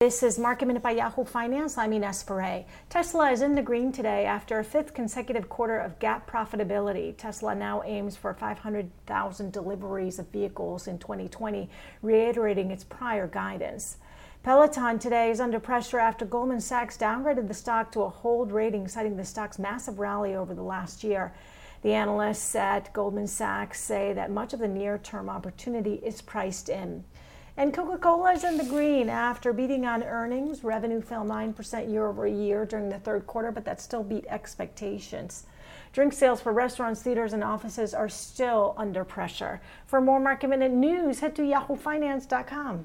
This is Market Minute by Yahoo Finance. I'm Ines Ferre. Tesla is in the green today after a fifth consecutive quarter of GAAP profitability. Tesla now aims for 500,000 deliveries of vehicles in 2020, reiterating its prior guidance. Peloton today is under pressure after Goldman Sachs downgraded the stock to a hold rating, citing the stock's massive rally over the last year. The analysts at Goldman Sachs say that much of the near term opportunity is priced in. And Coca Cola is in the green after beating on earnings. Revenue fell 9% year over year during the third quarter, but that still beat expectations. Drink sales for restaurants, theaters, and offices are still under pressure. For more market minute news, head to yahoofinance.com.